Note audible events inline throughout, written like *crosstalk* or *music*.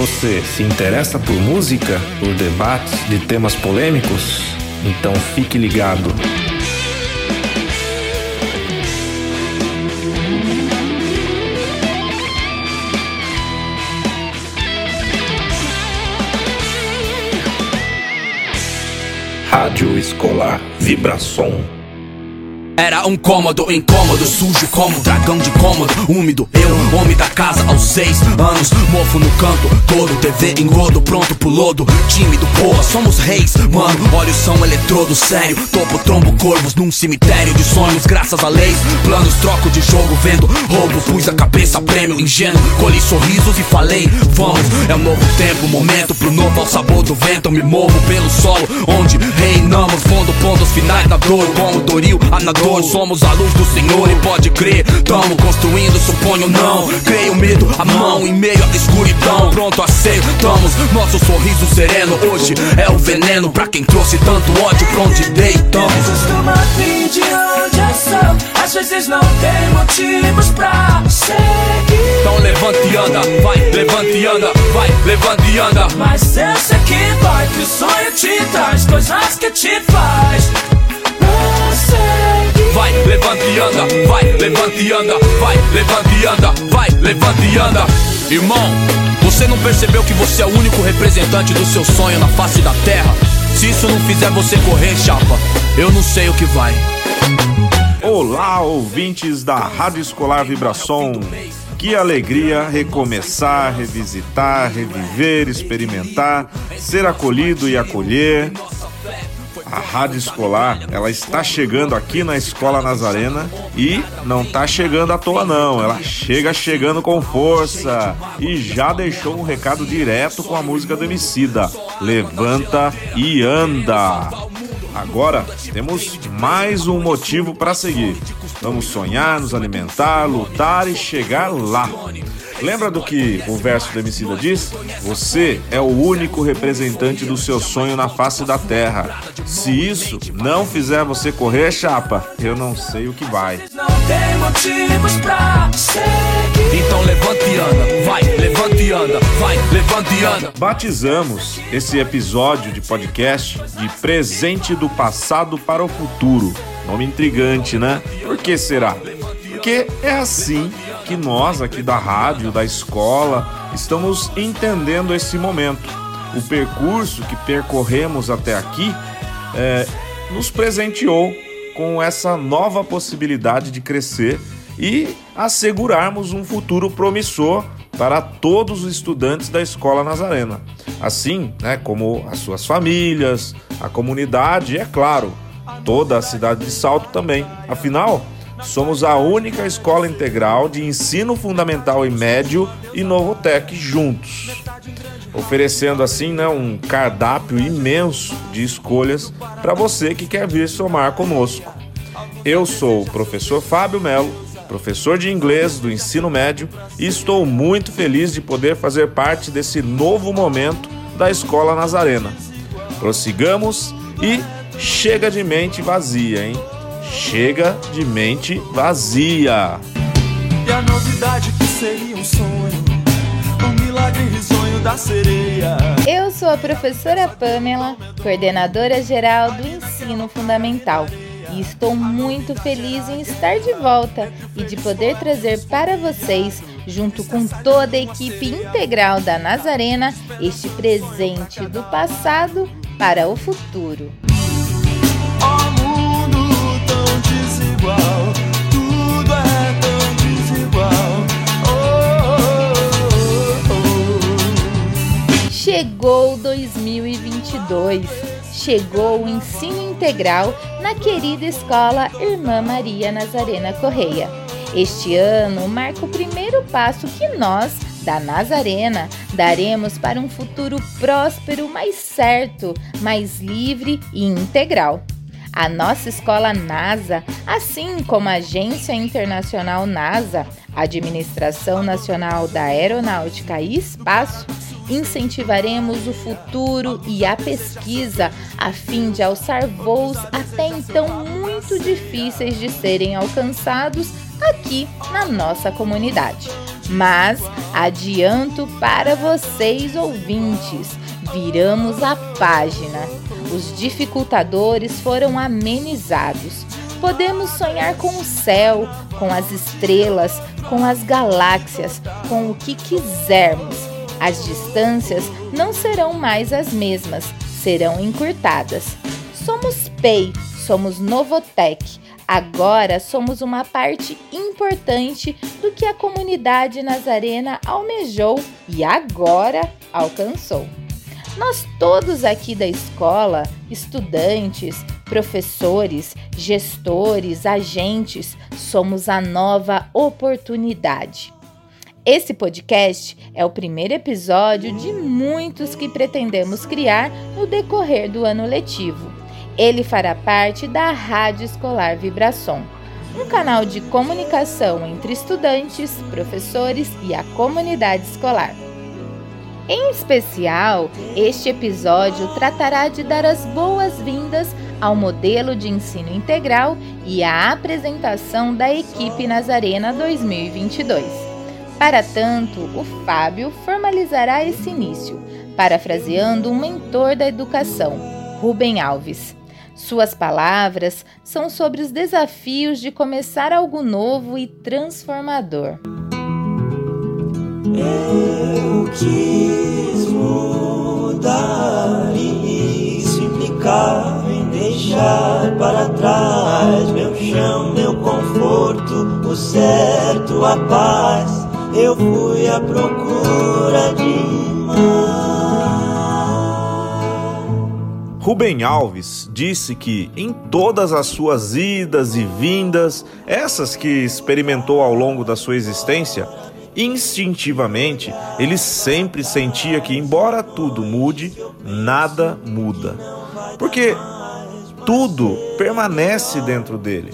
Você se interessa por música, por debates de temas polêmicos? Então fique ligado. Rádio Escolar Vibração. Era um cômodo, incômodo, sujo como dragão de cômodo, úmido. Eu, homem da casa aos seis anos, mofo no canto todo, TV engodo, pronto pro lodo. Tímido, porra, somos reis, mano. Olhos são eletrodo, sério. Topo, trombo, corvos num cemitério de sonhos, graças a leis. Planos, troco de jogo, vendo roubo. Pus a cabeça, prêmio, ingênuo. Colhi sorrisos e falei, vamos. É um novo tempo, momento pro novo ao sabor do vento. Eu me movo pelo solo, onde reinamos. Fundo, pontos finais da dor, como Doril, anador. Somos a luz do Senhor e pode crer. Tamo construindo, suponho não. Creio medo, a mão em meio à escuridão. Pronto, aceitamos nosso sorriso sereno. Hoje é o veneno pra quem trouxe tanto ódio pra onde deitamos. Costuma vir de onde eu sou. Às vezes não tem motivos pra seguir. Então levante e anda, vai, levante e anda, vai, levante e anda. Mas eu sei que vai, que o sonho te traz coisas que te faz. Vai, levanta e anda, vai, levanta e anda, vai, levanta e anda, vai, levanta e anda. Irmão, você não percebeu que você é o único representante do seu sonho na face da terra? Se isso não fizer você correr, chapa, eu não sei o que vai. Olá, ouvintes da Rádio Escolar Vibração. Que alegria recomeçar, revisitar, reviver, experimentar, ser acolhido e acolher a rádio escolar, ela está chegando aqui na Escola Nazarena e não está chegando à toa não, ela chega chegando com força e já deixou um recado direto com a música do Emicida, Levanta e Anda. Agora temos mais um motivo para seguir. Vamos sonhar, nos alimentar, lutar e chegar lá. Lembra do que o verso do Emicida diz? Você é o único representante do seu sonho na face da terra. Se isso não fizer você correr, chapa, eu não sei o que vai. Não tem motivos pra seguir. Então levante e anda, vai, levante e anda, vai, levante e anda. Batizamos esse episódio de podcast de Presente do Passado para o Futuro. Nome intrigante, né? Por que será? Porque é assim que nós aqui da rádio, da escola, estamos entendendo esse momento. O percurso que percorremos até aqui é, nos presenteou com essa nova possibilidade de crescer e assegurarmos um futuro promissor para todos os estudantes da Escola Nazarena. Assim, né, como as suas famílias, a comunidade é claro, toda a cidade de Salto também. Afinal, somos a única escola integral de ensino fundamental e médio e Novotec juntos, oferecendo assim né, um cardápio imenso de escolhas para você que quer vir somar conosco. Eu sou o professor Fábio Melo, professor de inglês do ensino médio, e estou muito feliz de poder fazer parte desse novo momento da Escola Nazarena. Prossigamos e chega de mente vazia, hein? Chega de mente vazia. E a novidade que seria um sonho, um milagre risonho da sereia. Eu sou a professora Pamela, coordenadora geral do Ensino Fundamental. E estou muito feliz em estar de volta e de poder trazer para vocês, junto com toda a equipe integral da Nazarena, este presente do passado para o futuro. Chegou 2022. Chegou o ensino integral na querida escola Irmã Maria Nazarena Correia. Este ano marca o primeiro passo que nós, da Nazarena, daremos para um futuro próspero, mais certo, mais livre e integral. A nossa escola NASA, assim como a Agência Internacional NASA, Administração Nacional da Aeronáutica e Espaço, incentivaremos o futuro e a pesquisa a fim de alçar voos até então muito difíceis de serem alcançados aqui na nossa comunidade. Mas adianto para vocês ouvintes, viramos a página. Os dificultadores foram amenizados. Podemos sonhar com o céu, com as estrelas, com as galáxias, com o que quisermos. As distâncias não serão mais as mesmas, serão encurtadas. Somos PEI, somos Novotec. Agora somos uma parte importante do que a comunidade nazarena almejou e agora alcançou. Nós todos aqui da escola, estudantes, professores, gestores, agentes, somos a nova oportunidade. Esse podcast é o primeiro episódio de muitos que pretendemos criar no decorrer do ano letivo. Ele fará parte da Rádio Escolar Vibração, um canal de comunicação entre estudantes, professores e a comunidade escolar. Em especial, este episódio tratará de dar as boas-vindas ao modelo de ensino integral e à apresentação da equipe Nazarena 2022. Para tanto, o Fábio formalizará esse início, parafraseando um mentor da educação, Rubem Alves. Suas palavras são sobre os desafios de começar algo novo e transformador. Eu quis mudar e isso implicar em deixar para trás meu chão, meu conforto, o certo, a paz. Eu fui à procura demais. Rubem Alves disse que em todas as suas idas e vindas, essas que experimentou ao longo da sua existência, instintivamente ele sempre sentia que, embora tudo mude, nada muda. Porque tudo permanece dentro dele.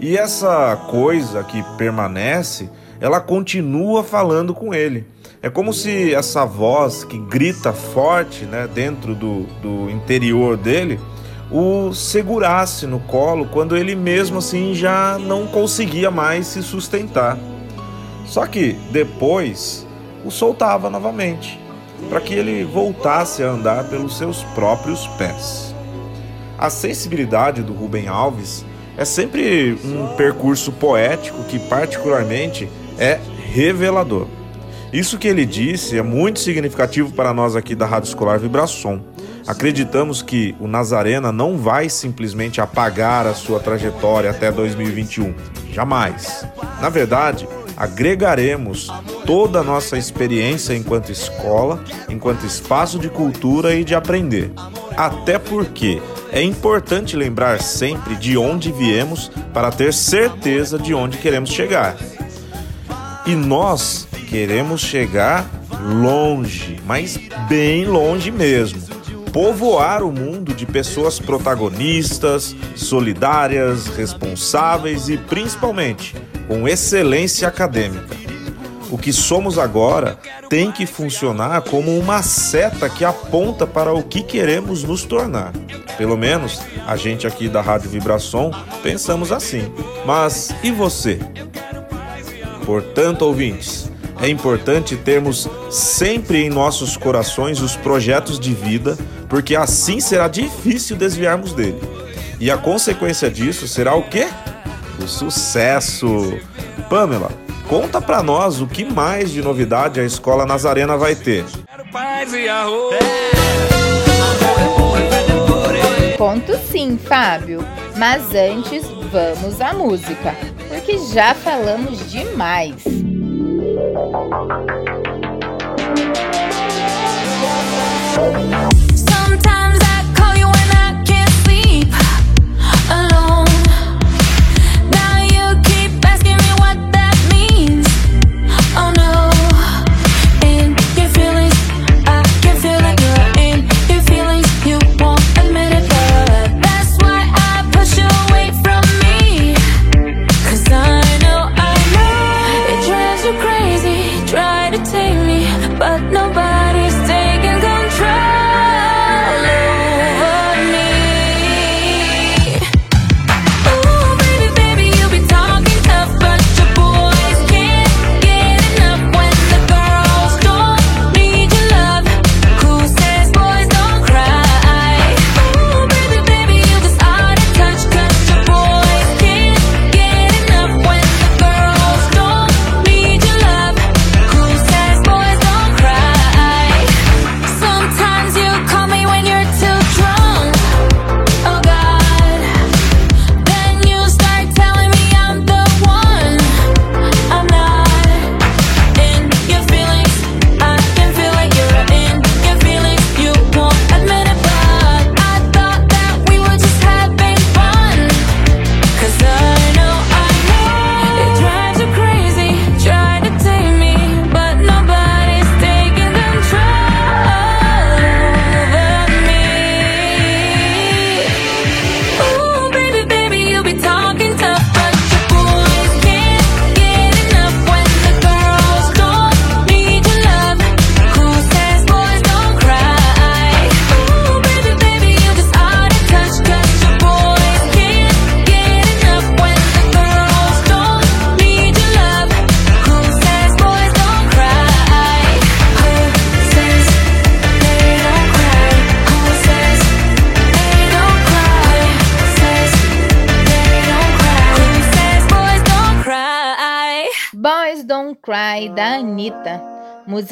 E essa coisa que permanece, ela continua falando com ele. É como se essa voz que grita forte né, dentro do, do interior dele o segurasse no colo quando ele mesmo assim já não conseguia mais se sustentar. Só que depois o soltava novamente, para que ele voltasse a andar pelos seus próprios pés. A sensibilidade do Rubem Alves é sempre um percurso poético que, particularmente, é revelador. Isso que ele disse é muito significativo para nós aqui da Rádio Escolar Vibração. Acreditamos que o Nazarena não vai simplesmente apagar a sua trajetória até 2021. Jamais. Na verdade, agregaremos toda a nossa experiência enquanto escola, enquanto espaço de cultura e de aprender. Até porque é importante lembrar sempre de onde viemos para ter certeza de onde queremos chegar. E nós Queremos chegar longe, mas bem longe mesmo. Povoar o mundo de pessoas protagonistas, solidárias, responsáveis e principalmente com excelência acadêmica. O que somos agora tem que funcionar como uma seta que aponta para o que queremos nos tornar. Pelo menos a gente aqui da Rádio Vibração pensamos assim. Mas e você? Portanto, ouvintes, é importante termos sempre em nossos corações os projetos de vida, porque assim será difícil desviarmos dele. E a consequência disso será o quê? O sucesso. Pamela, conta para nós o que mais de novidade a Escola Nazarena vai ter. Conto sim, Fábio. Mas antes, vamos à música, já falamos demais.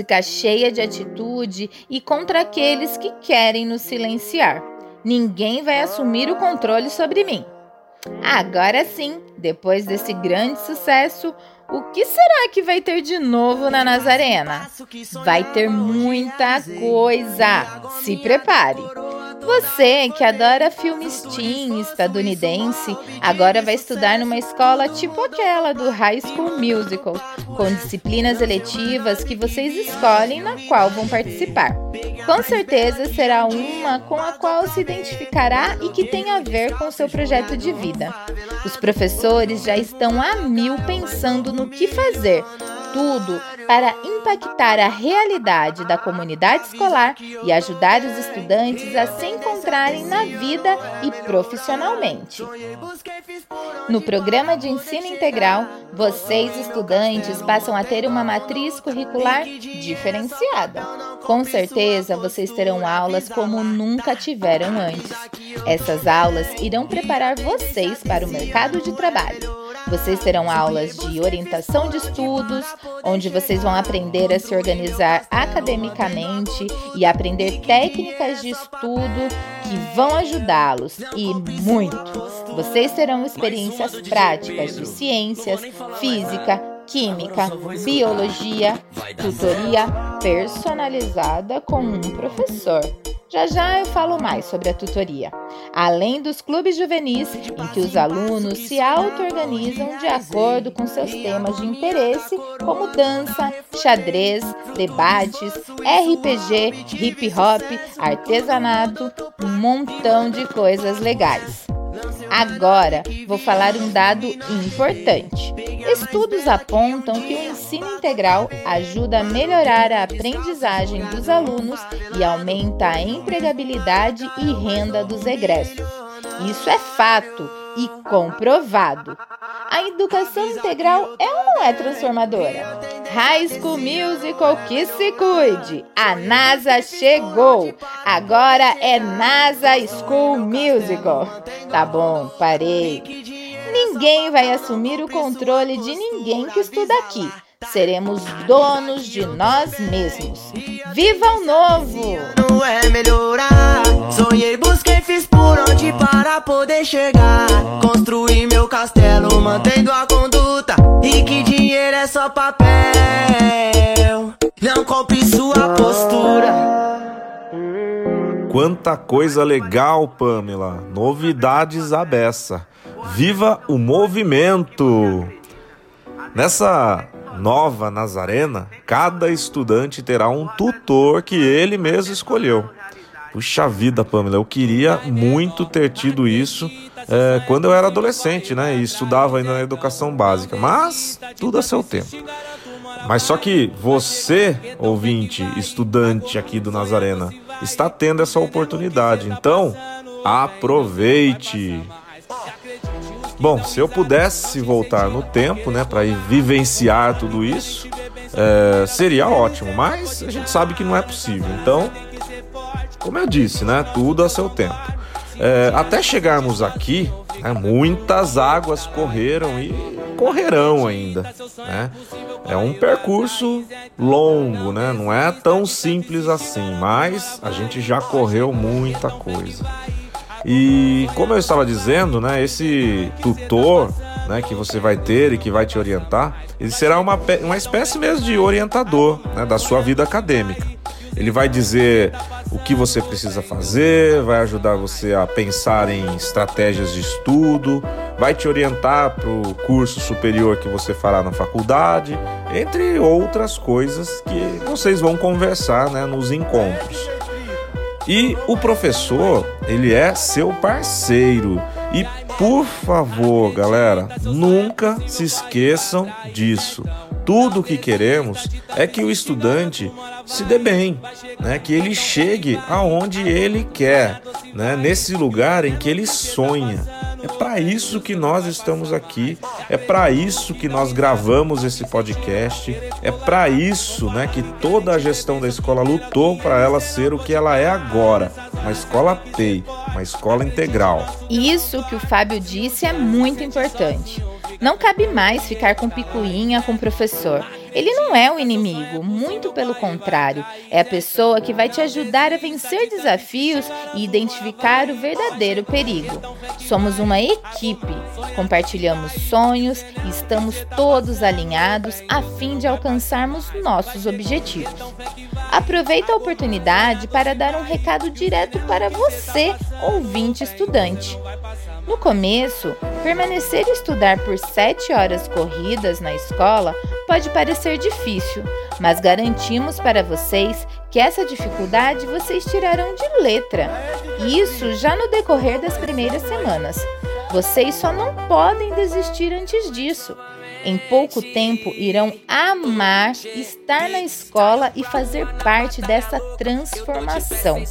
Música cheia de atitude e contra aqueles que querem nos silenciar. Ninguém vai assumir o controle sobre mim. Agora sim, depois desse grande sucesso, o que será que vai ter de novo na Nazarena? Vai ter muita coisa. Se prepare. Você que adora filmes teen estadunidense, agora vai estudar numa escola tipo aquela do High School Musical, com disciplinas eletivas que vocês escolhem na qual vão participar. Com certeza será uma com a qual se identificará e que tem a ver com seu projeto de vida. Os professores já estão a mil pensando no que fazer, tudo para impactar a realidade da comunidade escolar e ajudar os estudantes a se encontrarem na vida e profissionalmente. No programa de ensino integral, vocês, estudantes, passam a ter uma matriz curricular diferenciada. Com certeza, vocês terão aulas como nunca tiveram antes. Essas aulas irão preparar vocês para o mercado de trabalho. Vocês terão aulas de orientação de estudos, onde vocês vão aprender a se organizar academicamente e aprender técnicas de estudo que vão ajudá-los e muito. Vocês terão experiências práticas de ciências, física, química, biologia, tutoria personalizada com um professor. Já já eu falo mais sobre a tutoria. Além dos clubes juvenis, em que os alunos se auto-organizam de acordo com seus temas de interesse, como dança, xadrez, debates, RPG, hip hop, artesanato, um montão de coisas legais. Agora vou falar um dado importante. Estudos apontam que o ensino integral ajuda a melhorar a aprendizagem dos alunos e aumenta a empregabilidade e renda dos egressos. Isso é fato e comprovado. A educação integral é ou não é transformadora? High School Musical que se cuide! A NASA chegou! Agora é NASA School Musical. Tá bom, parei. Ninguém vai assumir o controle de ninguém que estuda aqui. Seremos donos de nós mesmos. Viva o novo! Não é melhorar. Sonhei, busquei, fiz por onde para poder chegar. Construir meu castelo, mantendo a conduta. E que dinheiro é só papel. Não compre sua postura. Quanta coisa legal, Pamela. Novidades à beça. Viva o movimento! Nessa nova Nazarena, cada estudante terá um tutor que ele mesmo escolheu. Puxa vida, Pamela, eu queria muito ter tido isso é, quando eu era adolescente, né? E estudava ainda na educação básica. Mas tudo a seu tempo. Mas só que você, ouvinte, estudante aqui do Nazarena, está tendo essa oportunidade. Então, aproveite! Bom, se eu pudesse voltar no tempo, né, para vivenciar tudo isso, é, seria ótimo. Mas a gente sabe que não é possível. Então, como eu disse, né, tudo a seu tempo. É, até chegarmos aqui, né, muitas águas correram e correrão ainda. Né? É um percurso longo, né? Não é tão simples assim, mas a gente já correu muita coisa. E como eu estava dizendo, né, esse tutor né, que você vai ter e que vai te orientar, ele será uma, uma espécie mesmo de orientador né, da sua vida acadêmica. Ele vai dizer o que você precisa fazer, vai ajudar você a pensar em estratégias de estudo, vai te orientar para o curso superior que você fará na faculdade, entre outras coisas que vocês vão conversar né, nos encontros. E o professor, ele é seu parceiro. E por favor, galera, nunca se esqueçam disso. Tudo o que queremos é que o estudante se dê bem, né? que ele chegue aonde ele quer, né? nesse lugar em que ele sonha. É para isso que nós estamos aqui, é para isso que nós gravamos esse podcast, é para isso, né, que toda a gestão da escola lutou para ela ser o que ela é agora, uma escola PEI, uma escola integral. Isso que o Fábio disse é muito importante. Não cabe mais ficar com picuinha com o professor. Ele não é o inimigo, muito pelo contrário, é a pessoa que vai te ajudar a vencer desafios e identificar o verdadeiro perigo. Somos uma equipe, compartilhamos sonhos e estamos todos alinhados a fim de alcançarmos nossos objetivos. Aproveita a oportunidade para dar um recado direto para você, ouvinte estudante. No começo, permanecer e estudar por sete horas corridas na escola pode parecer difícil, mas garantimos para vocês que essa dificuldade vocês tirarão de letra. Isso já no decorrer das primeiras semanas. Vocês só não podem desistir antes disso. Em pouco tempo irão amar estar na escola e fazer parte dessa transformação.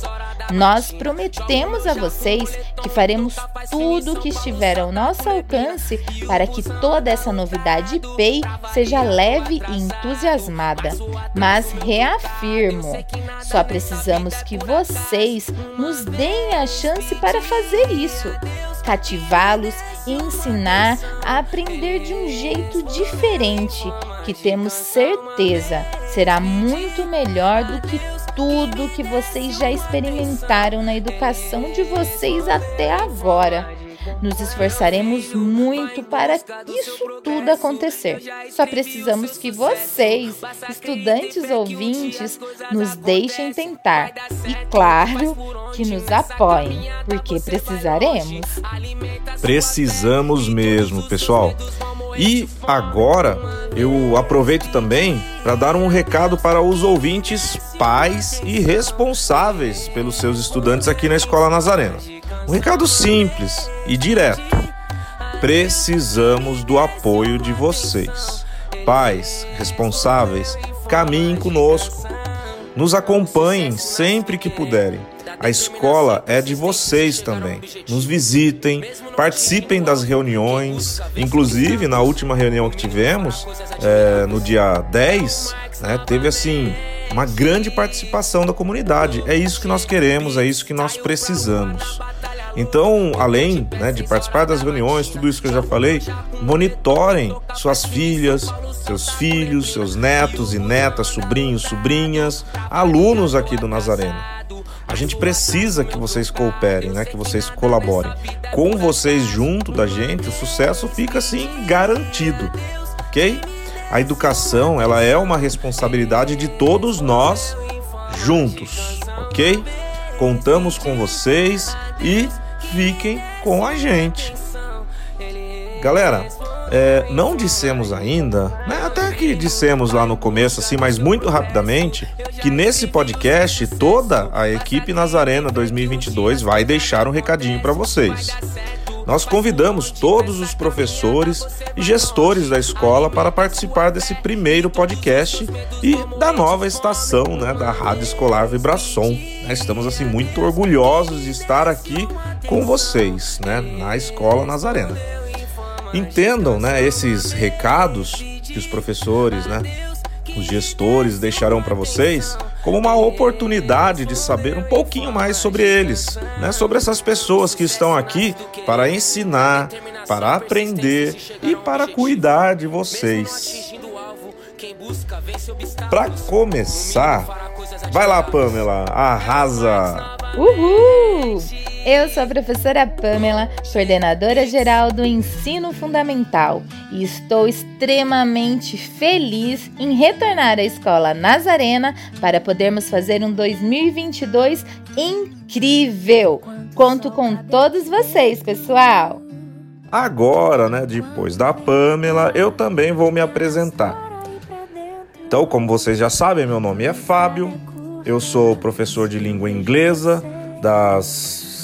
Nós prometemos a vocês que faremos tudo o que estiver ao nosso alcance para que toda essa novidade PEI seja leve e entusiasmada. Mas reafirmo, só precisamos que vocês nos deem a chance para fazer isso cativá-los e ensinar a aprender de um jeito diferente, que temos certeza será muito melhor do que tudo que vocês já experimentaram na educação de vocês até agora. Nos esforçaremos muito para isso tudo acontecer. Só precisamos que vocês, estudantes ouvintes, nos deixem tentar. E claro, que nos apoiem, porque precisaremos. Precisamos mesmo, pessoal. E agora eu aproveito também para dar um recado para os ouvintes, pais e responsáveis pelos seus estudantes aqui na Escola Nazarena. Um recado simples e direto. Precisamos do apoio de vocês. Pais, responsáveis, caminhem conosco. Nos acompanhem sempre que puderem. A escola é de vocês também. Nos visitem, participem das reuniões. Inclusive, na última reunião que tivemos, é, no dia 10, né, teve assim uma grande participação da comunidade. É isso que nós queremos, é isso que nós precisamos. Então, além né, de participar das reuniões, tudo isso que eu já falei, monitorem suas filhas, seus filhos, seus netos e netas, sobrinhos, sobrinhas, alunos aqui do Nazareno. A gente precisa que vocês cooperem, né? Que vocês colaborem. Com vocês junto da gente, o sucesso fica assim garantido, ok? A educação, ela é uma responsabilidade de todos nós juntos, ok? Contamos com vocês e fiquem com a gente. Galera, é, não dissemos ainda, né, até que dissemos lá no começo, assim, mas muito rapidamente, que nesse podcast toda a equipe Nazarena 2022 vai deixar um recadinho para vocês. Nós convidamos todos os professores e gestores da escola para participar desse primeiro podcast e da nova estação né, da Rádio Escolar Vibração. Né, estamos assim muito orgulhosos de estar aqui com vocês né, na Escola Nazarena. Entendam né, esses recados que os professores, né, os gestores deixarão para vocês como uma oportunidade de saber um pouquinho mais sobre eles, né? sobre essas pessoas que estão aqui para ensinar, para aprender e para cuidar de vocês. Para começar, vai lá, Pamela, arrasa! Uhul! Eu sou a professora Pamela, coordenadora geral do Ensino Fundamental, e estou extremamente feliz em retornar à Escola Nazarena para podermos fazer um 2022 incrível. Conto com todos vocês, pessoal! Agora, né, depois da Pamela, eu também vou me apresentar. Então, como vocês já sabem, meu nome é Fábio, eu sou professor de língua inglesa das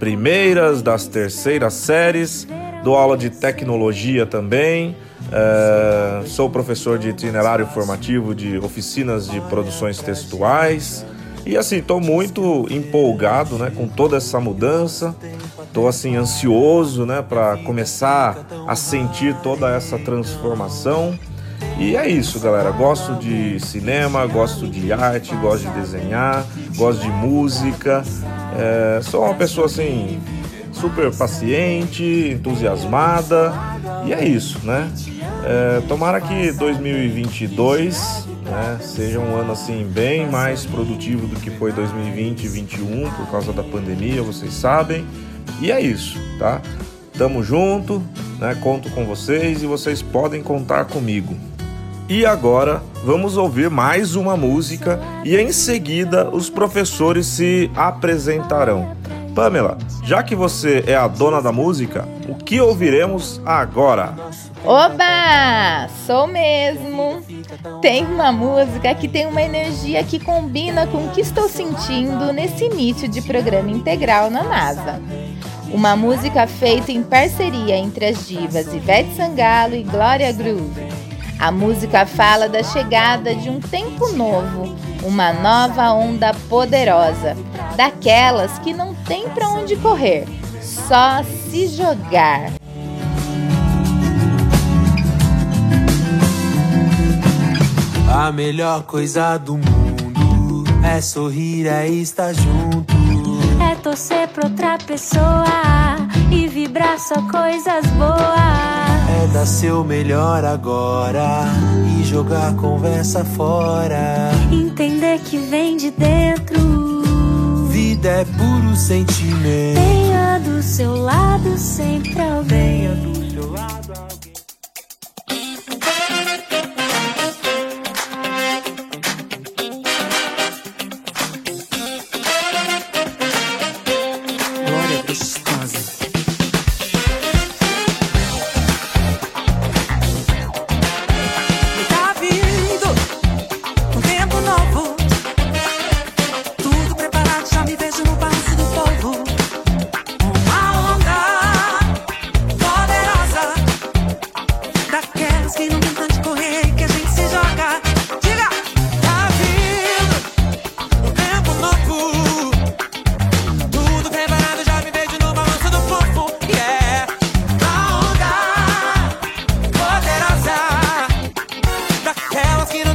primeiras, das terceiras séries, dou aula de tecnologia também. É, sou professor de itinerário formativo de oficinas de produções textuais. E assim, estou muito empolgado né, com toda essa mudança. Estou assim ansioso né, para começar a sentir toda essa transformação. E é isso, galera. Gosto de cinema, gosto de arte, gosto de desenhar, gosto de música. É, sou uma pessoa assim, super paciente, entusiasmada, e é isso, né? É, tomara que 2022 né, seja um ano assim bem mais produtivo do que foi 2020 e 2021 por causa da pandemia, vocês sabem. E é isso, tá? Tamo junto, né? Conto com vocês e vocês podem contar comigo. E agora vamos ouvir mais uma música e em seguida os professores se apresentarão. Pamela, já que você é a dona da música, o que ouviremos agora? Oba! Sou mesmo! Tem uma música que tem uma energia que combina com o que estou sentindo nesse início de programa integral na NASA. Uma música feita em parceria entre as divas Ivete Sangalo e Glória Groove a música fala da chegada de um tempo novo, uma nova onda poderosa, daquelas que não tem para onde correr, só se jogar. A melhor coisa do mundo é sorrir, é estar junto. É torcer pra outra pessoa e vibrar só coisas boas dar seu melhor agora e jogar conversa fora. Entender que vem de dentro. Vida é puro sentimento. Venha do seu lado sempre alguém. Do seu lado. quiero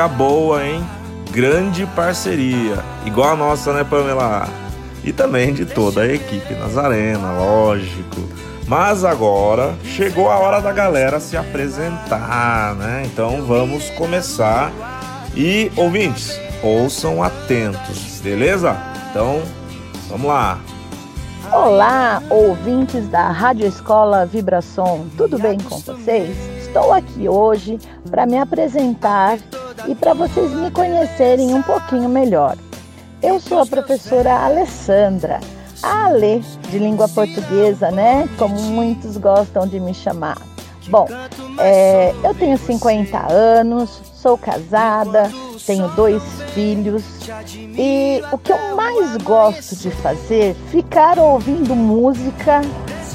música boa, hein? Grande parceria. Igual a nossa, né, Pamela? E também de toda a equipe Nazarena, lógico. Mas agora chegou a hora da galera se apresentar, né? Então vamos começar. E ouvintes, ouçam atentos, beleza? Então, vamos lá. Olá, ouvintes da Rádio Escola Vibração, tudo bem com vocês? Estou aqui hoje para me apresentar e para vocês me conhecerem um pouquinho melhor. Eu sou a professora Alessandra, a Ale de língua portuguesa, né? Como muitos gostam de me chamar. Bom, é, eu tenho 50 anos, sou casada, tenho dois filhos e o que eu mais gosto de fazer é ficar ouvindo música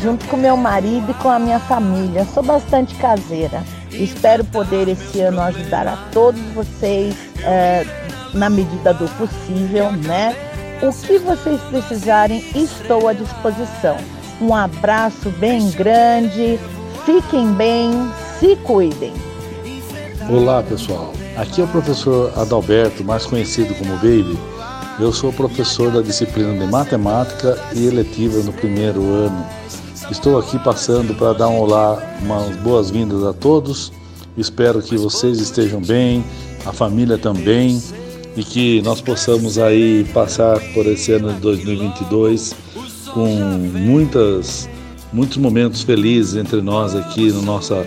junto com meu marido e com a minha família. Sou bastante caseira. Espero poder esse ano ajudar a todos vocês é, na medida do possível, né? O que vocês precisarem, estou à disposição. Um abraço bem grande, fiquem bem, se cuidem. Olá pessoal, aqui é o professor Adalberto, mais conhecido como Baby. Eu sou professor da disciplina de matemática e eletiva no primeiro ano. Estou aqui passando para dar um olá, umas boas-vindas a todos. Espero que vocês estejam bem, a família também e que nós possamos aí passar por esse ano de 2022 com muitas muitos momentos felizes entre nós aqui no nossa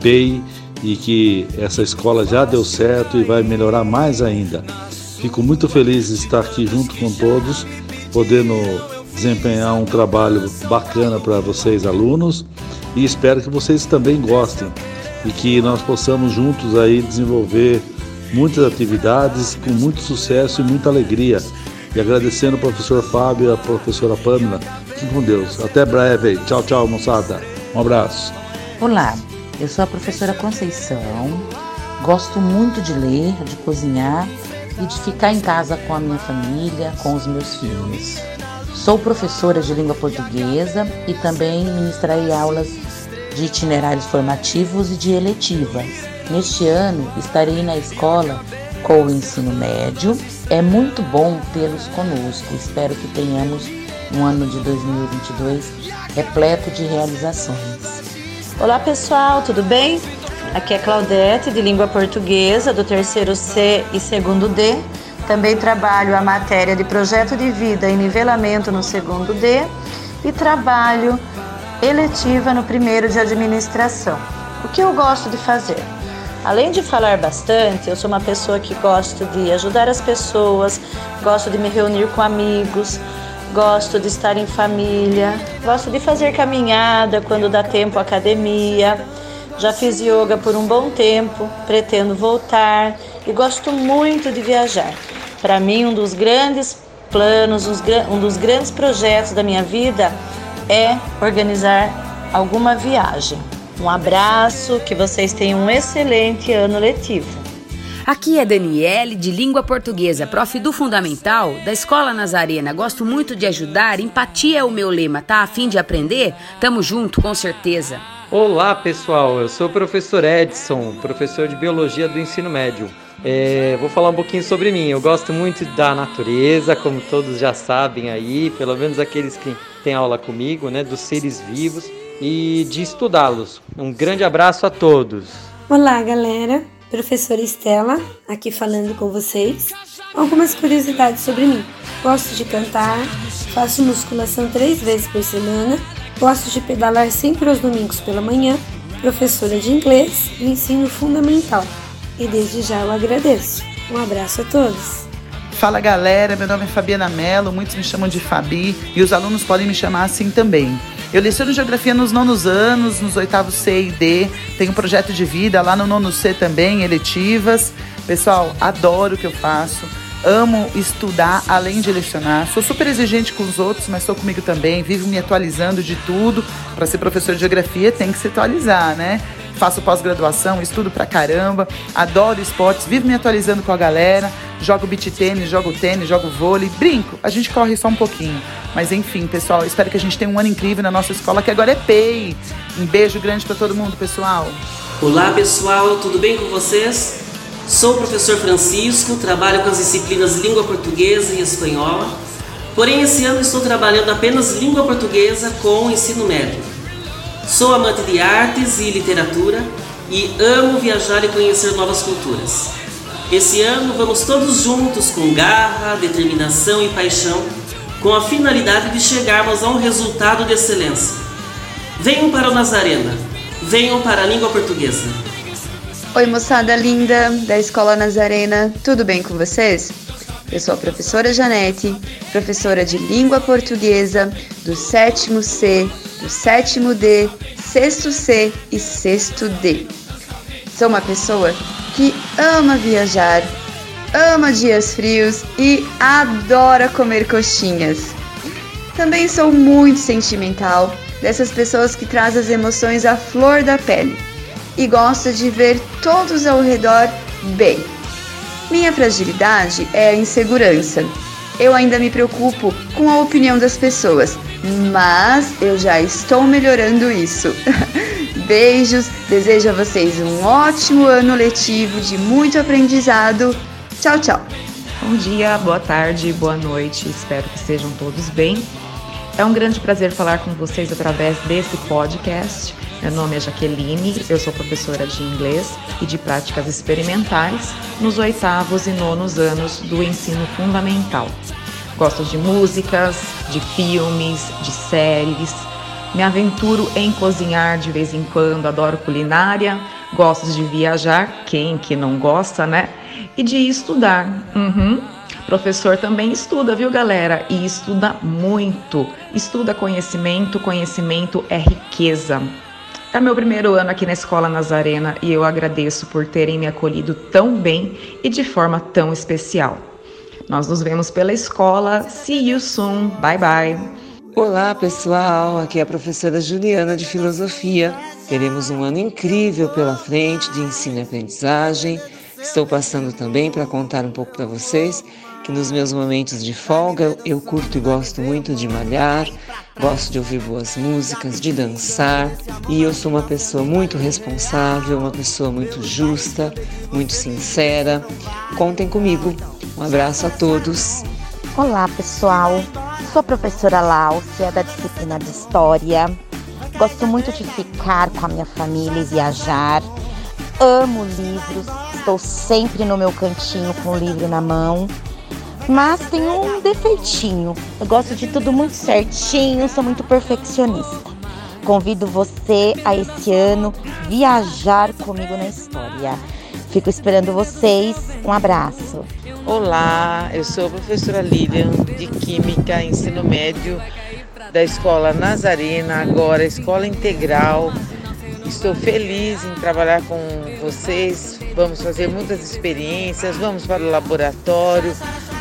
PEI e que essa escola já deu certo e vai melhorar mais ainda. Fico muito feliz de estar aqui junto com todos, podendo desempenhar um trabalho bacana para vocês alunos e espero que vocês também gostem e que nós possamos juntos aí desenvolver muitas atividades com muito sucesso e muita alegria. E agradecendo o professor Fábio e a professora Pamela. Fiquem com Deus. Até breve. Tchau, tchau, moçada. Um abraço. Olá, eu sou a professora Conceição. Gosto muito de ler, de cozinhar e de ficar em casa com a minha família, com os meus filhos. Sou professora de língua portuguesa e também ministrarei aulas de itinerários formativos e de eletivas. Neste ano estarei na escola com o ensino médio. É muito bom tê-los conosco. Espero que tenhamos um ano de 2022 repleto de realizações. Olá pessoal, tudo bem? Aqui é Claudete, de língua portuguesa, do terceiro C e segundo D. Também trabalho a matéria de projeto de vida e nivelamento no segundo D e trabalho eletiva no primeiro de administração. O que eu gosto de fazer? Além de falar bastante, eu sou uma pessoa que gosto de ajudar as pessoas, gosto de me reunir com amigos, gosto de estar em família, gosto de fazer caminhada quando dá tempo academia. Já fiz yoga por um bom tempo, pretendo voltar e gosto muito de viajar. Para mim, um dos grandes planos, um dos grandes projetos da minha vida é organizar alguma viagem. Um abraço, que vocês tenham um excelente ano letivo. Aqui é Daniele, de língua portuguesa, prof do Fundamental, da Escola Nazarena. Gosto muito de ajudar, empatia é o meu lema, tá? A fim de aprender? Tamo junto, com certeza. Olá pessoal, eu sou o professor Edson, professor de Biologia do Ensino Médio. É, vou falar um pouquinho sobre mim. Eu gosto muito da natureza, como todos já sabem aí, pelo menos aqueles que têm aula comigo, né, dos seres vivos e de estudá-los. Um grande abraço a todos. Olá, galera. Professora Estela, aqui falando com vocês. Algumas curiosidades sobre mim. Gosto de cantar, faço musculação três vezes por semana, gosto de pedalar sempre aos domingos pela manhã, professora de inglês e ensino fundamental. E desde já eu agradeço. Um abraço a todos. Fala galera, meu nome é Fabiana Mello, muitos me chamam de Fabi e os alunos podem me chamar assim também. Eu leciono geografia nos nonos anos, nos oitavos C e D, tenho um projeto de vida lá no nono C também, eletivas. Pessoal, adoro o que eu faço, amo estudar além de lecionar. Sou super exigente com os outros, mas sou comigo também, vivo me atualizando de tudo. Para ser professor de geografia tem que se atualizar, né? Faço pós-graduação, estudo pra caramba, adoro esportes, vivo me atualizando com a galera, jogo beat tênis, jogo tênis, jogo vôlei, brinco, a gente corre só um pouquinho. Mas enfim, pessoal, espero que a gente tenha um ano incrível na nossa escola, que agora é PEI. Um beijo grande para todo mundo, pessoal. Olá, pessoal, tudo bem com vocês? Sou o professor Francisco, trabalho com as disciplinas língua portuguesa e espanhola, porém esse ano estou trabalhando apenas língua portuguesa com o ensino médio. Sou amante de artes e literatura e amo viajar e conhecer novas culturas. Esse ano vamos todos juntos com garra, determinação e paixão, com a finalidade de chegarmos a um resultado de excelência. Venham para o Nazarena, venham para a língua portuguesa. Oi, moçada linda da Escola Nazarena, tudo bem com vocês? Eu sou a professora Janete, professora de língua portuguesa do sétimo C, do sétimo D, sexto C e sexto D. Sou uma pessoa que ama viajar, ama dias frios e adora comer coxinhas. Também sou muito sentimental, dessas pessoas que traz as emoções à flor da pele e gosta de ver todos ao redor bem. Minha fragilidade é a insegurança. Eu ainda me preocupo com a opinião das pessoas, mas eu já estou melhorando isso. *laughs* Beijos, desejo a vocês um ótimo ano letivo de muito aprendizado. Tchau, tchau. Bom dia, boa tarde, boa noite, espero que estejam todos bem. É um grande prazer falar com vocês através desse podcast. Meu nome é Jaqueline, eu sou professora de inglês e de práticas experimentais nos oitavos e nonos anos do ensino fundamental. Gosto de músicas, de filmes, de séries. Me aventuro em cozinhar de vez em quando, adoro culinária, gosto de viajar, quem que não gosta, né? E de estudar. Uhum. Professor também estuda, viu, galera? E estuda muito. Estuda conhecimento, conhecimento é riqueza. É meu primeiro ano aqui na Escola Nazarena e eu agradeço por terem me acolhido tão bem e de forma tão especial. Nós nos vemos pela escola. See you soon. Bye bye. Olá, pessoal. Aqui é a professora Juliana de Filosofia. Teremos um ano incrível pela frente de ensino e aprendizagem. Estou passando também para contar um pouco para vocês que nos meus momentos de folga eu curto e gosto muito de malhar, gosto de ouvir boas músicas, de dançar e eu sou uma pessoa muito responsável, uma pessoa muito justa, muito sincera. Contem comigo. Um abraço a todos. Olá, pessoal. Sou a professora Láucia, da disciplina de História. Gosto muito de ficar com a minha família e viajar. Amo livros, estou sempre no meu cantinho com o livro na mão. Mas tenho um defeitinho. Eu gosto de tudo muito certinho, sou muito perfeccionista. Convido você a esse ano viajar comigo na história. Fico esperando vocês. Um abraço. Olá, eu sou a professora Lilian de Química Ensino Médio da Escola Nazarena, agora Escola Integral. Estou feliz em trabalhar com vocês. Vamos fazer muitas experiências, vamos para o laboratório.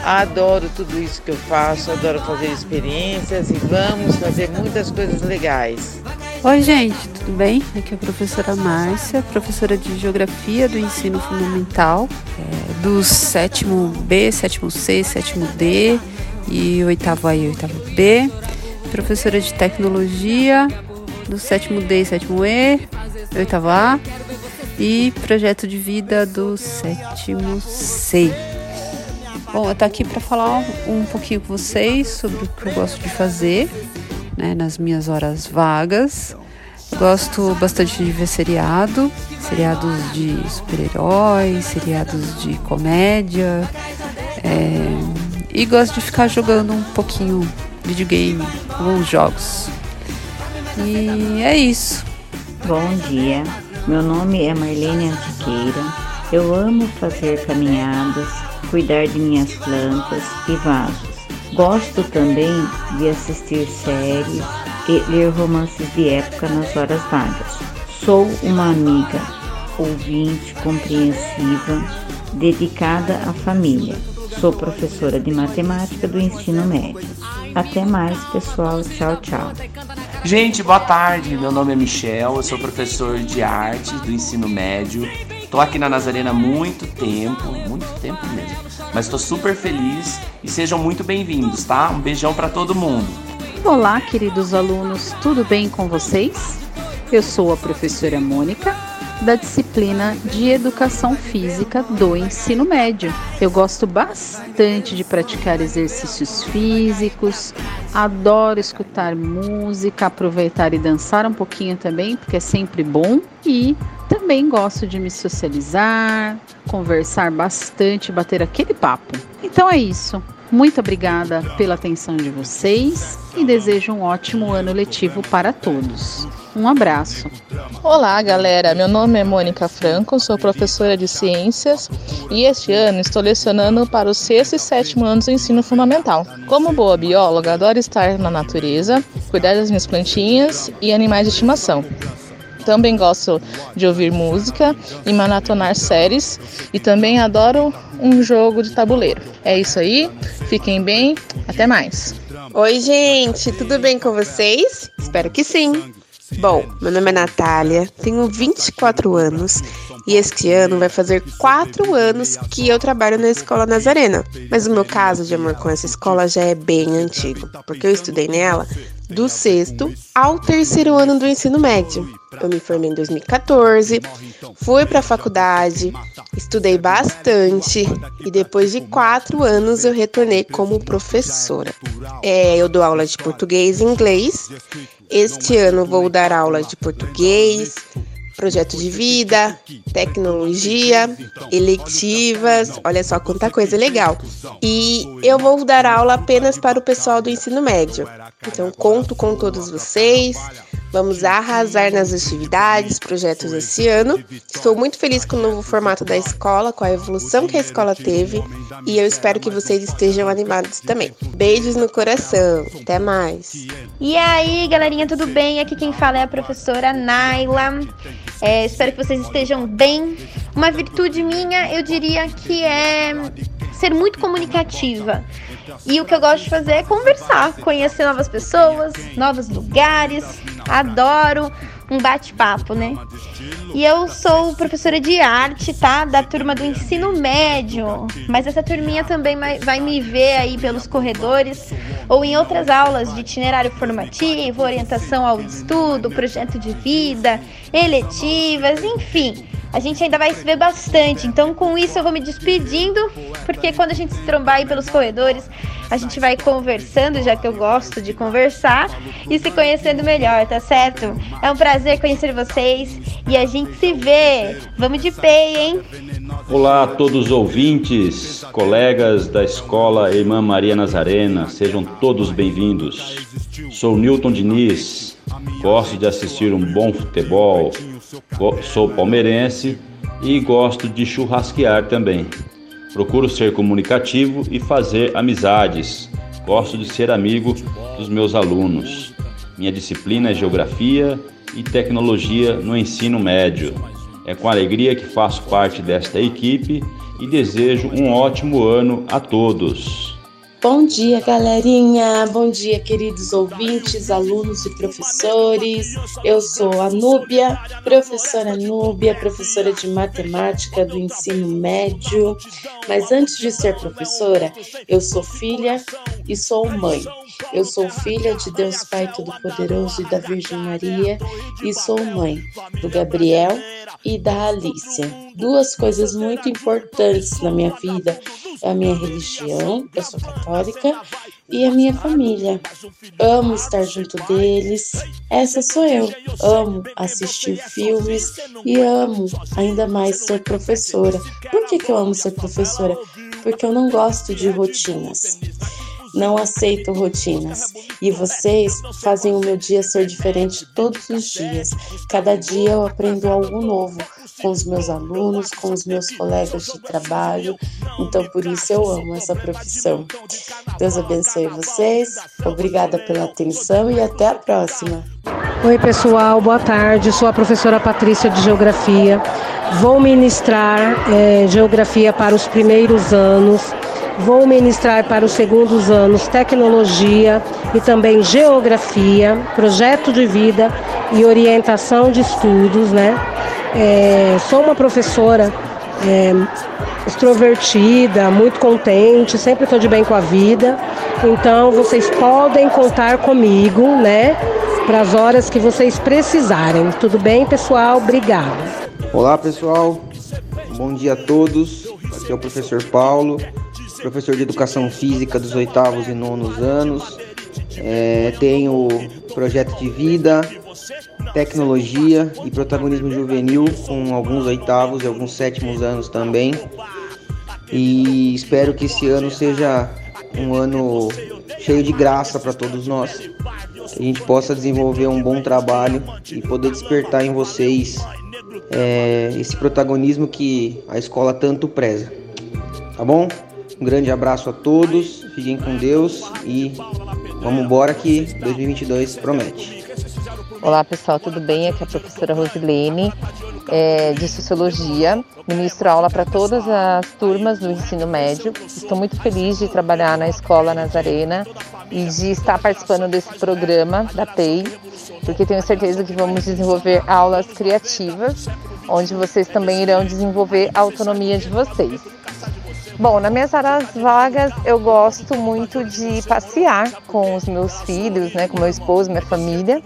Adoro tudo isso que eu faço, adoro fazer experiências e vamos fazer muitas coisas legais. Oi, gente, tudo bem? Aqui é a professora Márcia, professora de Geografia do Ensino Fundamental, é, do sétimo B, sétimo C, sétimo D e oitavo A e oitavo B. Professora de Tecnologia do sétimo D e sétimo E, oitavo A e Projeto de Vida do sétimo C. Bom, eu tô aqui para falar um pouquinho com vocês sobre o que eu gosto de fazer né, nas minhas horas vagas. Gosto bastante de ver seriado, seriados de super-heróis, seriados de comédia. é, e gosto de ficar jogando um pouquinho videogame, alguns jogos. E é isso. Bom dia, meu nome é Marlene Antiqueira. Eu amo fazer caminhadas, cuidar de minhas plantas e vasos. Gosto também de assistir séries e ler romances de época nas horas vagas. Sou uma amiga, ouvinte, compreensiva, dedicada à família. Sou professora de matemática do ensino médio. Até mais, pessoal. Tchau, tchau. Gente, boa tarde. Meu nome é Michel, eu sou professor de arte do ensino médio. Tô aqui na Nazarena há muito tempo, muito tempo mesmo. Mas estou super feliz e sejam muito bem-vindos, tá? Um beijão para todo mundo. Olá, queridos alunos, tudo bem com vocês? Eu sou a professora Mônica, da disciplina de Educação Física do ensino médio. Eu gosto bastante de praticar exercícios físicos, adoro escutar música, aproveitar e dançar um pouquinho também, porque é sempre bom. E também gosto de me socializar, conversar bastante, bater aquele papo. Então é isso. Muito obrigada pela atenção de vocês e desejo um ótimo ano letivo para todos. Um abraço. Olá, galera. Meu nome é Mônica Franco, sou professora de ciências e este ano estou lecionando para os sexto e sétimo anos do ensino fundamental. Como boa bióloga, adoro estar na natureza, cuidar das minhas plantinhas e animais de estimação. Também gosto de ouvir música e maratonar séries e também adoro um jogo de tabuleiro. É isso aí, fiquem bem, até mais. Oi, gente, tudo bem com vocês? Espero que sim. Bom, meu nome é Natália, tenho 24 anos e este ano vai fazer 4 anos que eu trabalho na Escola Nazarena. Mas o meu caso de amor com essa escola já é bem antigo, porque eu estudei nela do sexto ao terceiro ano do ensino médio. Eu me formei em 2014, fui para a faculdade, estudei bastante e depois de quatro anos eu retornei como professora. É, eu dou aula de português e inglês. Este ano vou dar aula de português, projeto de vida, tecnologia, eletivas, olha só quanta coisa legal. E eu vou dar aula apenas para o pessoal do ensino médio. Então conto com todos vocês. Vamos arrasar nas atividades, projetos esse ano. Estou muito feliz com o novo formato da escola, com a evolução que a escola teve, e eu espero que vocês estejam animados também. Beijos no coração. Até mais. E aí, galerinha, tudo bem? Aqui quem fala é a professora Naila. É, espero que vocês estejam bem. Uma virtude minha, eu diria que é ser muito comunicativa. E o que eu gosto de fazer é conversar, conhecer novas pessoas, novos lugares. Adoro um bate-papo, né? E eu sou professora de arte, tá? Da turma do ensino médio. Mas essa turminha também vai me ver aí pelos corredores ou em outras aulas de itinerário formativo, orientação ao estudo, projeto de vida, eletivas, enfim. A gente ainda vai se ver bastante. Então, com isso, eu vou me despedindo, porque quando a gente se trombar aí pelos corredores, a gente vai conversando, já que eu gosto de conversar, e se conhecendo melhor, tá certo? É um prazer conhecer vocês e a gente se vê. Vamos de pei, hein? Olá a todos os ouvintes, colegas da escola Irmã Maria Nazarena, sejam todos bem-vindos. Sou Newton Diniz, gosto de assistir um bom futebol, sou palmeirense e gosto de churrasquear também. Procuro ser comunicativo e fazer amizades. Gosto de ser amigo dos meus alunos. Minha disciplina é Geografia e Tecnologia no ensino médio. É com alegria que faço parte desta equipe e desejo um ótimo ano a todos. Bom dia, galerinha. Bom dia, queridos ouvintes, alunos e professores. Eu sou a Núbia, professora Núbia, professora de matemática do ensino médio. Mas antes de ser professora, eu sou filha e sou mãe. Eu sou filha de Deus Pai Todo-Poderoso e da Virgem Maria e sou mãe do Gabriel e da Alicia. Duas coisas muito importantes na minha vida é a minha religião, eu sou católica, e a minha família. Amo estar junto deles. Essa sou eu. Amo assistir filmes e amo ainda mais ser professora. Por que, que eu amo ser professora? Porque eu não gosto de rotinas não aceito rotinas. E vocês fazem o meu dia ser diferente todos os dias. Cada dia eu aprendo algo novo com os meus alunos, com os meus colegas de trabalho. Então, por isso eu amo essa profissão. Deus abençoe vocês. Obrigada pela atenção e até a próxima. Oi, pessoal, boa tarde. Sou a professora Patrícia de Geografia. Vou ministrar é, Geografia para os primeiros anos Vou ministrar para os segundos anos tecnologia e também geografia, projeto de vida e orientação de estudos, né? É, sou uma professora é, extrovertida, muito contente, sempre estou de bem com a vida. Então vocês podem contar comigo, né? Para as horas que vocês precisarem. Tudo bem, pessoal? Obrigada. Olá pessoal, bom dia a todos. Aqui é o professor Paulo, professor de Educação Física dos oitavos e nonos anos. É, tenho projeto de vida, tecnologia e protagonismo juvenil com alguns oitavos e alguns sétimos anos também. E espero que esse ano seja um ano cheio de graça para todos nós. Que a gente possa desenvolver um bom trabalho e poder despertar em vocês é, esse protagonismo que a escola tanto preza. Tá bom? Um grande abraço a todos, fiquem com Deus e vamos embora que 2022 promete. Olá pessoal, tudo bem? Aqui é a professora Rosilene é, de Sociologia. Ministro aula para todas as turmas do ensino médio. Estou muito feliz de trabalhar na Escola Nazarena e de estar participando desse programa da PEI, porque tenho certeza que vamos desenvolver aulas criativas, onde vocês também irão desenvolver a autonomia de vocês. Bom, nas minhas horas vagas eu gosto muito de passear com os meus filhos, né, com meu esposo, minha família.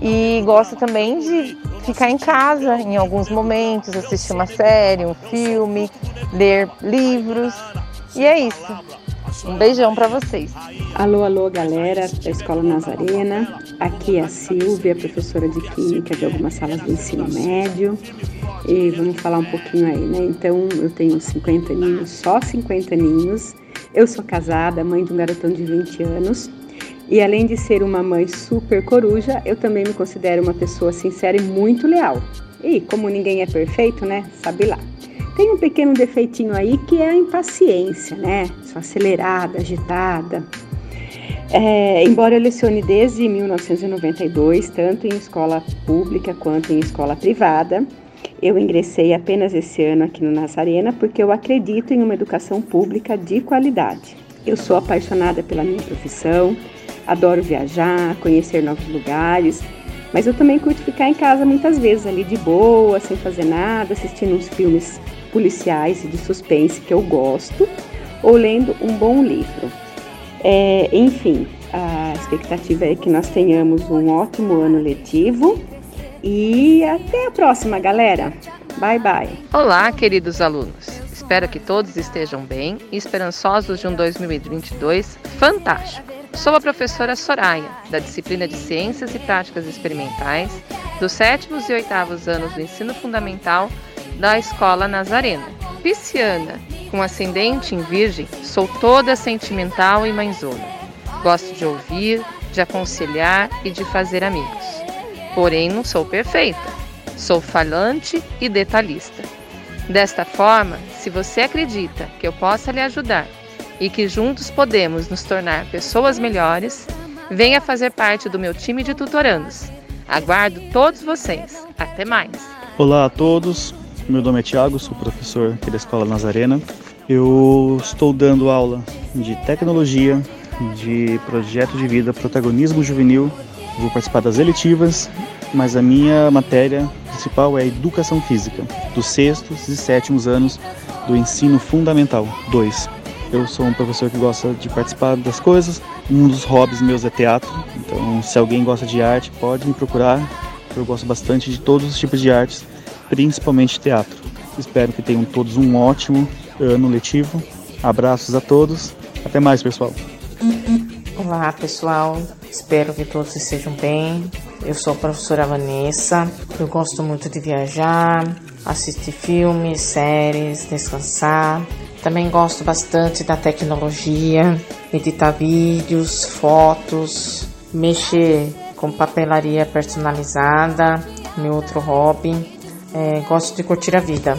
E gosto também de ficar em casa em alguns momentos, assistir uma série, um filme, ler livros. E é isso. Um beijão para vocês. Alô, alô, galera da Escola Nazarena. Aqui é a Silvia, professora de Química de algumas salas do ensino médio. E vamos falar um pouquinho aí, né? Então, eu tenho 50 aninhos, só 50 aninhos. Eu sou casada, mãe de um garotão de 20 anos. E além de ser uma mãe super coruja, eu também me considero uma pessoa sincera e muito leal. E como ninguém é perfeito, né? Sabe lá. Tem um pequeno defeitinho aí que é a impaciência, né? Sou acelerada, agitada. É, embora eu lecione desde 1992, tanto em escola pública quanto em escola privada, eu ingressei apenas esse ano aqui no Nazarena porque eu acredito em uma educação pública de qualidade. Eu sou apaixonada pela minha profissão, adoro viajar, conhecer novos lugares, mas eu também curto ficar em casa muitas vezes ali de boa, sem fazer nada, assistindo uns filmes policiais e de suspense que eu gosto, ou lendo um bom livro. É, enfim, a expectativa é que nós tenhamos um ótimo ano letivo e até a próxima, galera. Bye bye. Olá, queridos alunos. Espero que todos estejam bem e esperançosos de um 2022 fantástico. Sou a professora Soraya, da disciplina de Ciências e Práticas Experimentais, dos sétimos e oitavos anos do ensino fundamental da Escola Nazarena. Pisciana, com ascendente em Virgem, sou toda sentimental e mãezona. Gosto de ouvir, de aconselhar e de fazer amigos. Porém, não sou perfeita. Sou falante e detalhista. Desta forma, se você acredita que eu possa lhe ajudar e que juntos podemos nos tornar pessoas melhores, venha fazer parte do meu time de tutorandos. Aguardo todos vocês. Até mais. Olá a todos. Meu nome é Tiago, sou professor aqui da Escola Nazarena. Eu estou dando aula de tecnologia, de projeto de vida, protagonismo juvenil. Vou participar das eletivas, mas a minha matéria principal é educação física, dos sextos e sétimos anos do ensino fundamental 2. Eu sou um professor que gosta de participar das coisas. Um dos hobbies meus é teatro. Então, se alguém gosta de arte, pode me procurar. Eu gosto bastante de todos os tipos de artes, principalmente teatro. Espero que tenham todos um ótimo ano letivo. Abraços a todos. Até mais, pessoal. Olá, pessoal. Espero que todos estejam bem. Eu sou a professora Vanessa. Eu gosto muito de viajar, assistir filmes, séries, descansar. Também gosto bastante da tecnologia, editar vídeos, fotos, mexer com papelaria personalizada, meu outro hobby. É, gosto de curtir a vida.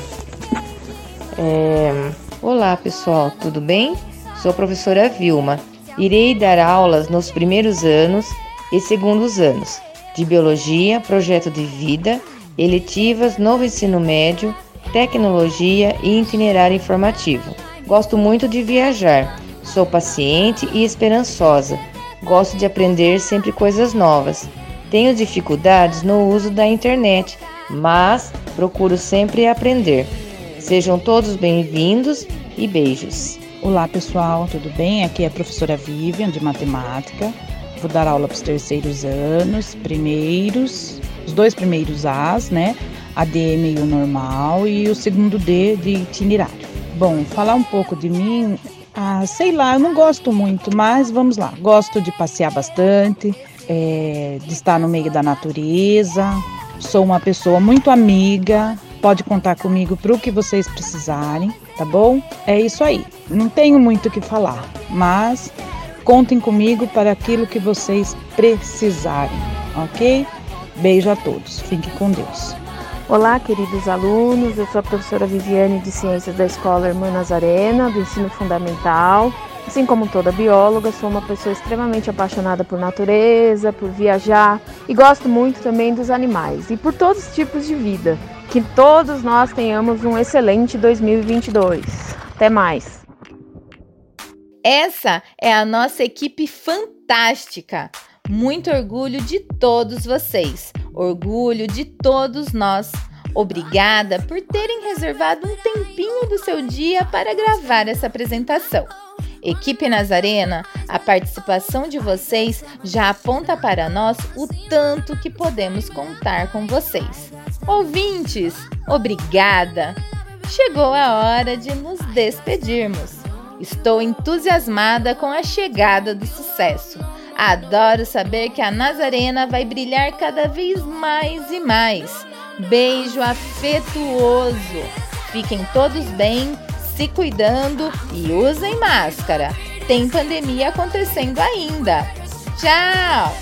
É... Olá pessoal, tudo bem? Sou a professora Vilma. Irei dar aulas nos primeiros anos e segundos anos de Biologia, Projeto de Vida, eletivas, Novo Ensino Médio, tecnologia e itinerário informativo. Gosto muito de viajar, sou paciente e esperançosa. Gosto de aprender sempre coisas novas. Tenho dificuldades no uso da internet, mas procuro sempre aprender. Sejam todos bem-vindos e beijos. Olá pessoal, tudo bem? Aqui é a professora Vivian de Matemática. Vou dar aula para os terceiros anos, primeiros, os dois primeiros As, né? A D meio normal e o segundo D de itinerário. Bom, falar um pouco de mim, ah, sei lá, eu não gosto muito, mas vamos lá. Gosto de passear bastante, é, de estar no meio da natureza. Sou uma pessoa muito amiga, pode contar comigo para o que vocês precisarem, tá bom? É isso aí. Não tenho muito o que falar, mas contem comigo para aquilo que vocês precisarem, ok? Beijo a todos. Fiquem com Deus. Olá, queridos alunos. Eu sou a professora Viviane de Ciências da Escola Irmã Nazarena, do Ensino Fundamental. Assim como toda bióloga, sou uma pessoa extremamente apaixonada por natureza, por viajar e gosto muito também dos animais e por todos os tipos de vida. Que todos nós tenhamos um excelente 2022. Até mais. Essa é a nossa equipe fantástica. Muito orgulho de todos vocês, orgulho de todos nós. Obrigada por terem reservado um tempinho do seu dia para gravar essa apresentação. Equipe Nazarena, a participação de vocês já aponta para nós o tanto que podemos contar com vocês. Ouvintes, obrigada! Chegou a hora de nos despedirmos. Estou entusiasmada com a chegada do sucesso. Adoro saber que a Nazarena vai brilhar cada vez mais e mais. Beijo afetuoso. Fiquem todos bem, se cuidando e usem máscara. Tem pandemia acontecendo ainda. Tchau!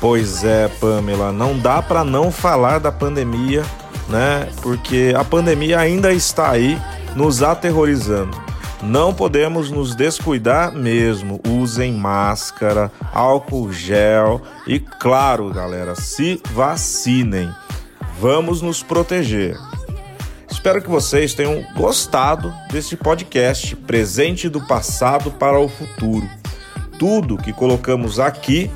Pois é, Pamela, não dá para não falar da pandemia, né? Porque a pandemia ainda está aí nos aterrorizando. Não podemos nos descuidar mesmo. Usem máscara, álcool gel e, claro, galera, se vacinem. Vamos nos proteger. Espero que vocês tenham gostado deste podcast Presente do Passado para o Futuro. Tudo que colocamos aqui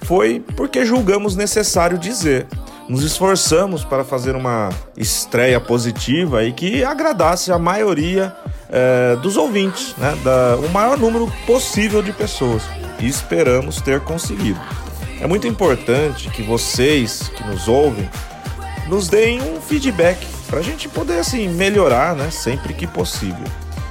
foi porque julgamos necessário dizer. Nos esforçamos para fazer uma estreia positiva e que agradasse a maioria é, dos ouvintes, né? Da, o maior número possível de pessoas. E esperamos ter conseguido. É muito importante que vocês que nos ouvem nos deem um feedback para a gente poder assim melhorar, né? Sempre que possível.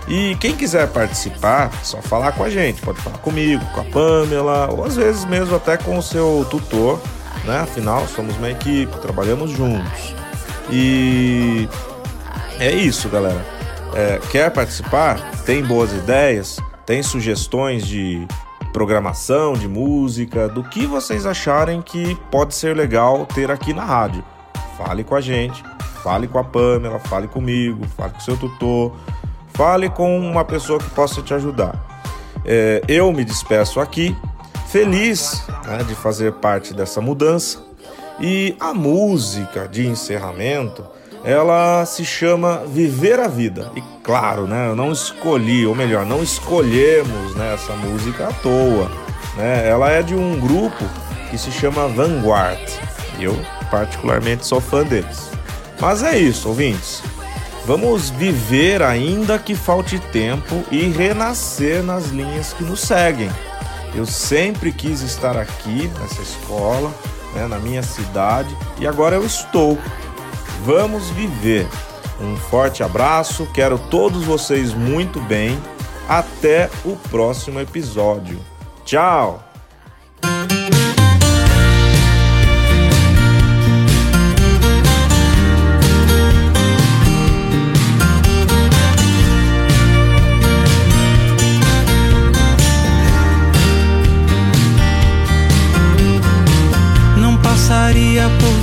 E quem quiser participar, só falar com a gente. Pode falar comigo, com a Pamela, ou às vezes mesmo até com o seu tutor, né? Afinal, somos uma equipe, trabalhamos juntos. E é isso, galera é, quer participar, tem boas ideias, tem sugestões de programação, de música, do que vocês acharem que pode ser legal ter aqui na rádio. Fale com a gente, fale com a Pamela, fale comigo, fale com seu tutor, fale com uma pessoa que possa te ajudar. É, eu me despeço aqui, feliz né, de fazer parte dessa mudança. E a música de encerramento ela se chama Viver a Vida. E claro, né, eu não escolhi, ou melhor, não escolhemos né, essa música à toa. Né? Ela é de um grupo que se chama Vanguard. E eu, particularmente, sou fã deles. Mas é isso, ouvintes. Vamos viver ainda que falte tempo e renascer nas linhas que nos seguem. Eu sempre quis estar aqui nessa escola, né, na minha cidade, e agora eu estou. Vamos viver. Um forte abraço, quero todos vocês muito bem. Até o próximo episódio. Tchau!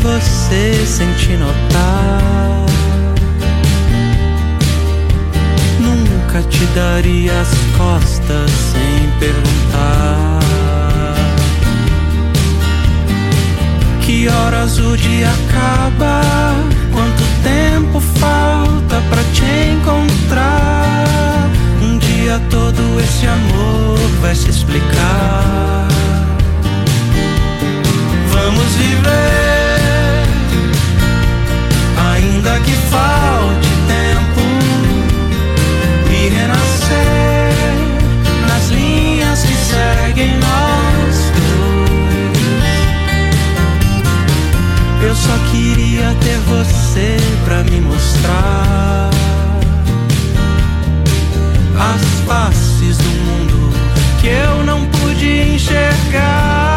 Você sem te notar. Nunca te daria as costas sem perguntar. Que horas o dia acaba? Quanto tempo falta pra te encontrar? Um dia todo esse amor vai se explicar. Vamos viver, Ainda que falte tempo e renascer nas linhas que seguem nós dois. Eu só queria ter você pra me mostrar as faces do mundo que eu não pude enxergar.